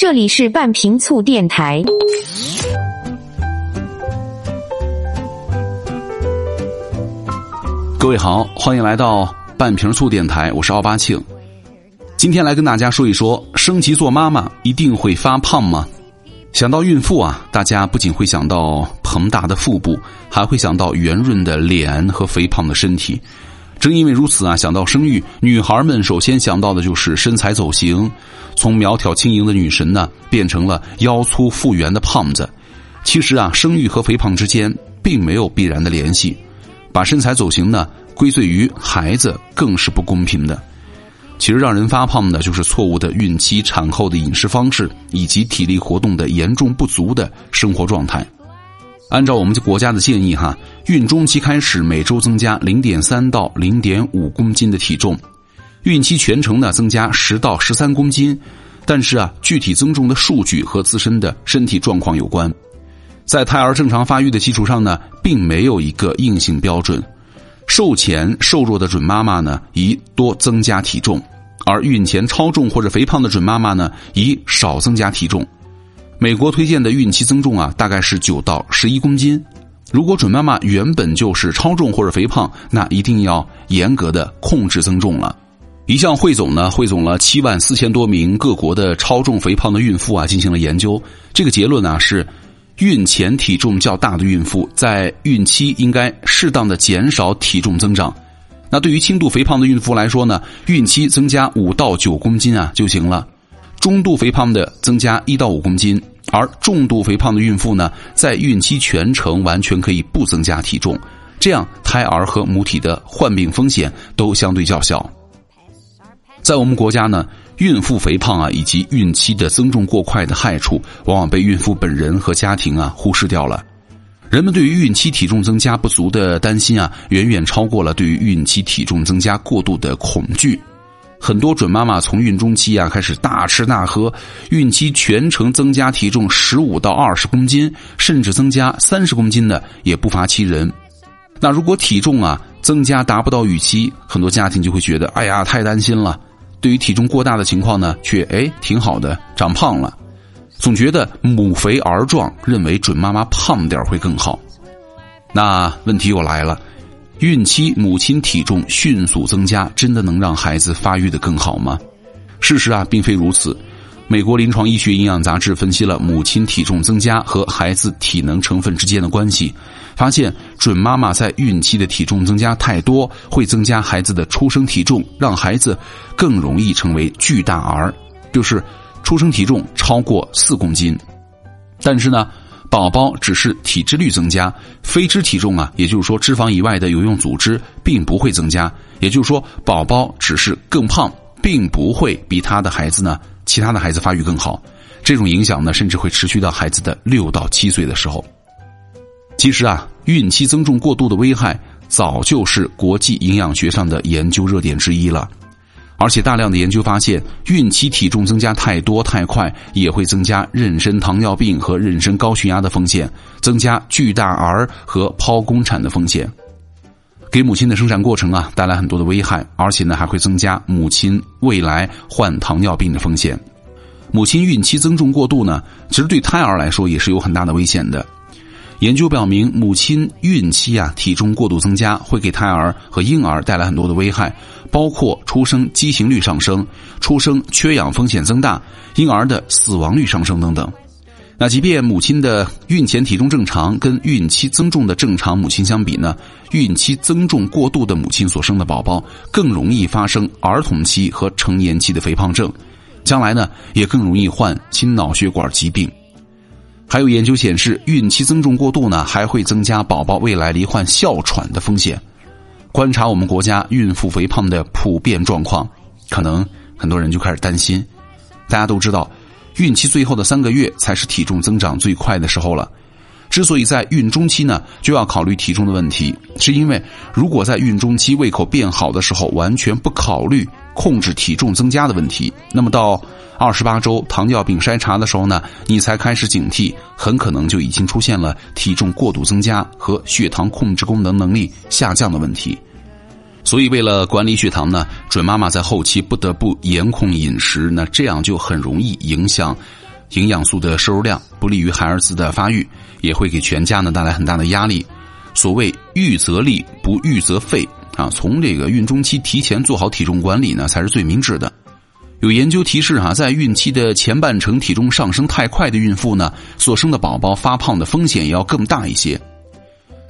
这里是半瓶醋电台。各位好，欢迎来到半瓶醋电台，我是奥巴庆。今天来跟大家说一说，升级做妈妈一定会发胖吗？想到孕妇啊，大家不仅会想到膨大的腹部，还会想到圆润的脸和肥胖的身体。正因为如此啊，想到生育，女孩们首先想到的就是身材走形，从苗条轻盈的女神呢，变成了腰粗腹圆的胖子。其实啊，生育和肥胖之间并没有必然的联系，把身材走形呢归罪于孩子，更是不公平的。其实让人发胖的就是错误的孕期、产后的饮食方式，以及体力活动的严重不足的生活状态。按照我们国家的建议，哈，孕中期开始每周增加零点三到零点五公斤的体重，孕期全程呢增加十到十三公斤。但是啊，具体增重的数据和自身的身体状况有关，在胎儿正常发育的基础上呢，并没有一个硬性标准。瘦前瘦弱的准妈妈呢，宜多增加体重；而孕前超重或者肥胖的准妈妈呢，宜少增加体重。美国推荐的孕期增重啊，大概是九到十一公斤。如果准妈妈原本就是超重或者肥胖，那一定要严格的控制增重了。一项汇总呢，汇总了七万四千多名各国的超重肥胖的孕妇啊，进行了研究。这个结论呢是，孕前体重较大的孕妇在孕期应该适当的减少体重增长。那对于轻度肥胖的孕妇来说呢，孕期增加五到九公斤啊就行了。中度肥胖的增加一到五公斤，而重度肥胖的孕妇呢，在孕期全程完全可以不增加体重，这样胎儿和母体的患病风险都相对较小。在我们国家呢，孕妇肥胖啊，以及孕期的增重过快的害处，往往被孕妇本人和家庭啊忽视掉了。人们对于孕期体重增加不足的担心啊，远远超过了对于孕期体重增加过度的恐惧。很多准妈妈从孕中期啊开始大吃大喝，孕期全程增加体重十五到二十公斤，甚至增加三十公斤的也不乏其人。那如果体重啊增加达不到预期，很多家庭就会觉得哎呀太担心了。对于体重过大的情况呢，却哎挺好的，长胖了，总觉得母肥儿壮，认为准妈妈胖点会更好。那问题又来了。孕期母亲体重迅速增加，真的能让孩子发育的更好吗？事实啊，并非如此。美国临床医学营养杂志分析了母亲体重增加和孩子体能成分之间的关系，发现准妈妈在孕期的体重增加太多，会增加孩子的出生体重，让孩子更容易成为巨大儿，就是出生体重超过四公斤。但是呢？宝宝只是体脂率增加，非脂体重啊，也就是说脂肪以外的有用组织并不会增加。也就是说，宝宝只是更胖，并不会比他的孩子呢，其他的孩子发育更好。这种影响呢，甚至会持续到孩子的六到七岁的时候。其实啊，孕期增重过度的危害，早就是国际营养学上的研究热点之一了。而且大量的研究发现，孕期体重增加太多太快，也会增加妊娠糖尿病和妊娠高血压的风险，增加巨大儿和剖宫产的风险，给母亲的生产过程啊带来很多的危害，而且呢还会增加母亲未来患糖尿病的风险。母亲孕期增重过度呢，其实对胎儿来说也是有很大的危险的。研究表明，母亲孕期啊体重过度增加，会给胎儿和婴儿带来很多的危害。包括出生畸形率上升、出生缺氧风险增大、婴儿的死亡率上升等等。那即便母亲的孕前体重正常，跟孕期增重的正常母亲相比呢，孕期增重过度的母亲所生的宝宝更容易发生儿童期和成年期的肥胖症，将来呢也更容易患心脑血管疾病。还有研究显示，孕期增重过度呢，还会增加宝宝未来罹患哮喘的风险。观察我们国家孕妇肥胖的普遍状况，可能很多人就开始担心。大家都知道，孕期最后的三个月才是体重增长最快的时候了。之所以在孕中期呢，就要考虑体重的问题，是因为如果在孕中期胃口变好的时候，完全不考虑控制体重增加的问题，那么到二十八周糖尿病筛查的时候呢，你才开始警惕，很可能就已经出现了体重过度增加和血糖控制功能能力下降的问题。所以，为了管理血糖呢，准妈妈在后期不得不严控饮食，那这样就很容易影响营养素的摄入量，不利于孩儿子的发育，也会给全家呢带来很大的压力。所谓育则立，不育则废啊！从这个孕中期提前做好体重管理呢，才是最明智的。有研究提示哈，在孕期的前半程体重上升太快的孕妇呢，所生的宝宝发胖的风险也要更大一些。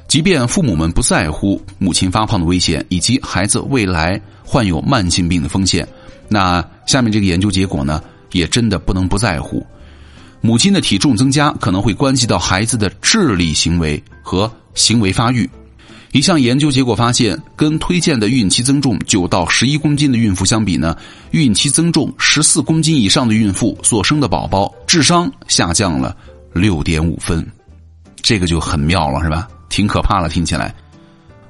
即便父母们不在乎母亲发胖的危险以及孩子未来患有慢性病的风险，那下面这个研究结果呢，也真的不能不在乎。母亲的体重增加可能会关系到孩子的智力行为和行为发育。一项研究结果发现，跟推荐的孕期增重九到十一公斤的孕妇相比呢，孕期增重十四公斤以上的孕妇所生的宝宝智商下降了六点五分，这个就很妙了，是吧？挺可怕了，听起来。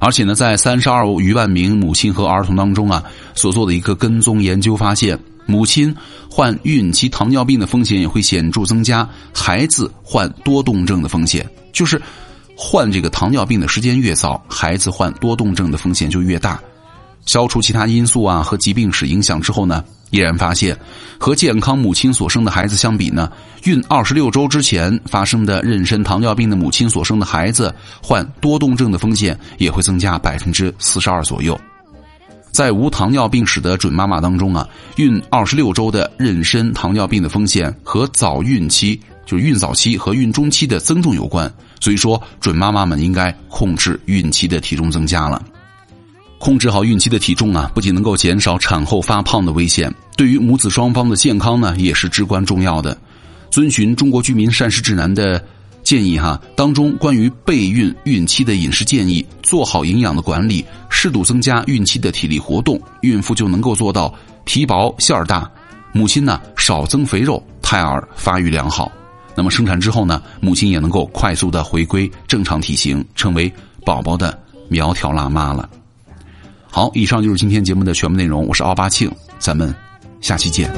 而且呢，在三十二余万名母亲和儿童当中啊，所做的一个跟踪研究发现，母亲患孕期糖尿病的风险也会显著增加，孩子患多动症的风险就是。患这个糖尿病的时间越早，孩子患多动症的风险就越大。消除其他因素啊和疾病史影响之后呢，依然发现和健康母亲所生的孩子相比呢，孕二十六周之前发生的妊娠糖尿病的母亲所生的孩子患多动症的风险也会增加百分之四十二左右。在无糖尿病史的准妈妈当中啊，孕二十六周的妊娠糖尿病的风险和早孕期。就是孕早期和孕中期的增重有关，所以说准妈妈们应该控制孕期的体重增加了。控制好孕期的体重啊，不仅能够减少产后发胖的危险，对于母子双方的健康呢，也是至关重要的。遵循中国居民膳食指南的建议哈，当中关于备孕孕期的饮食建议，做好营养的管理，适度增加孕期的体力活动，孕妇就能够做到皮薄馅儿大，母亲呢少增肥肉，胎儿发育良好。那么生产之后呢，母亲也能够快速的回归正常体型，成为宝宝的苗条辣妈了。好，以上就是今天节目的全部内容，我是奥巴庆，咱们下期见。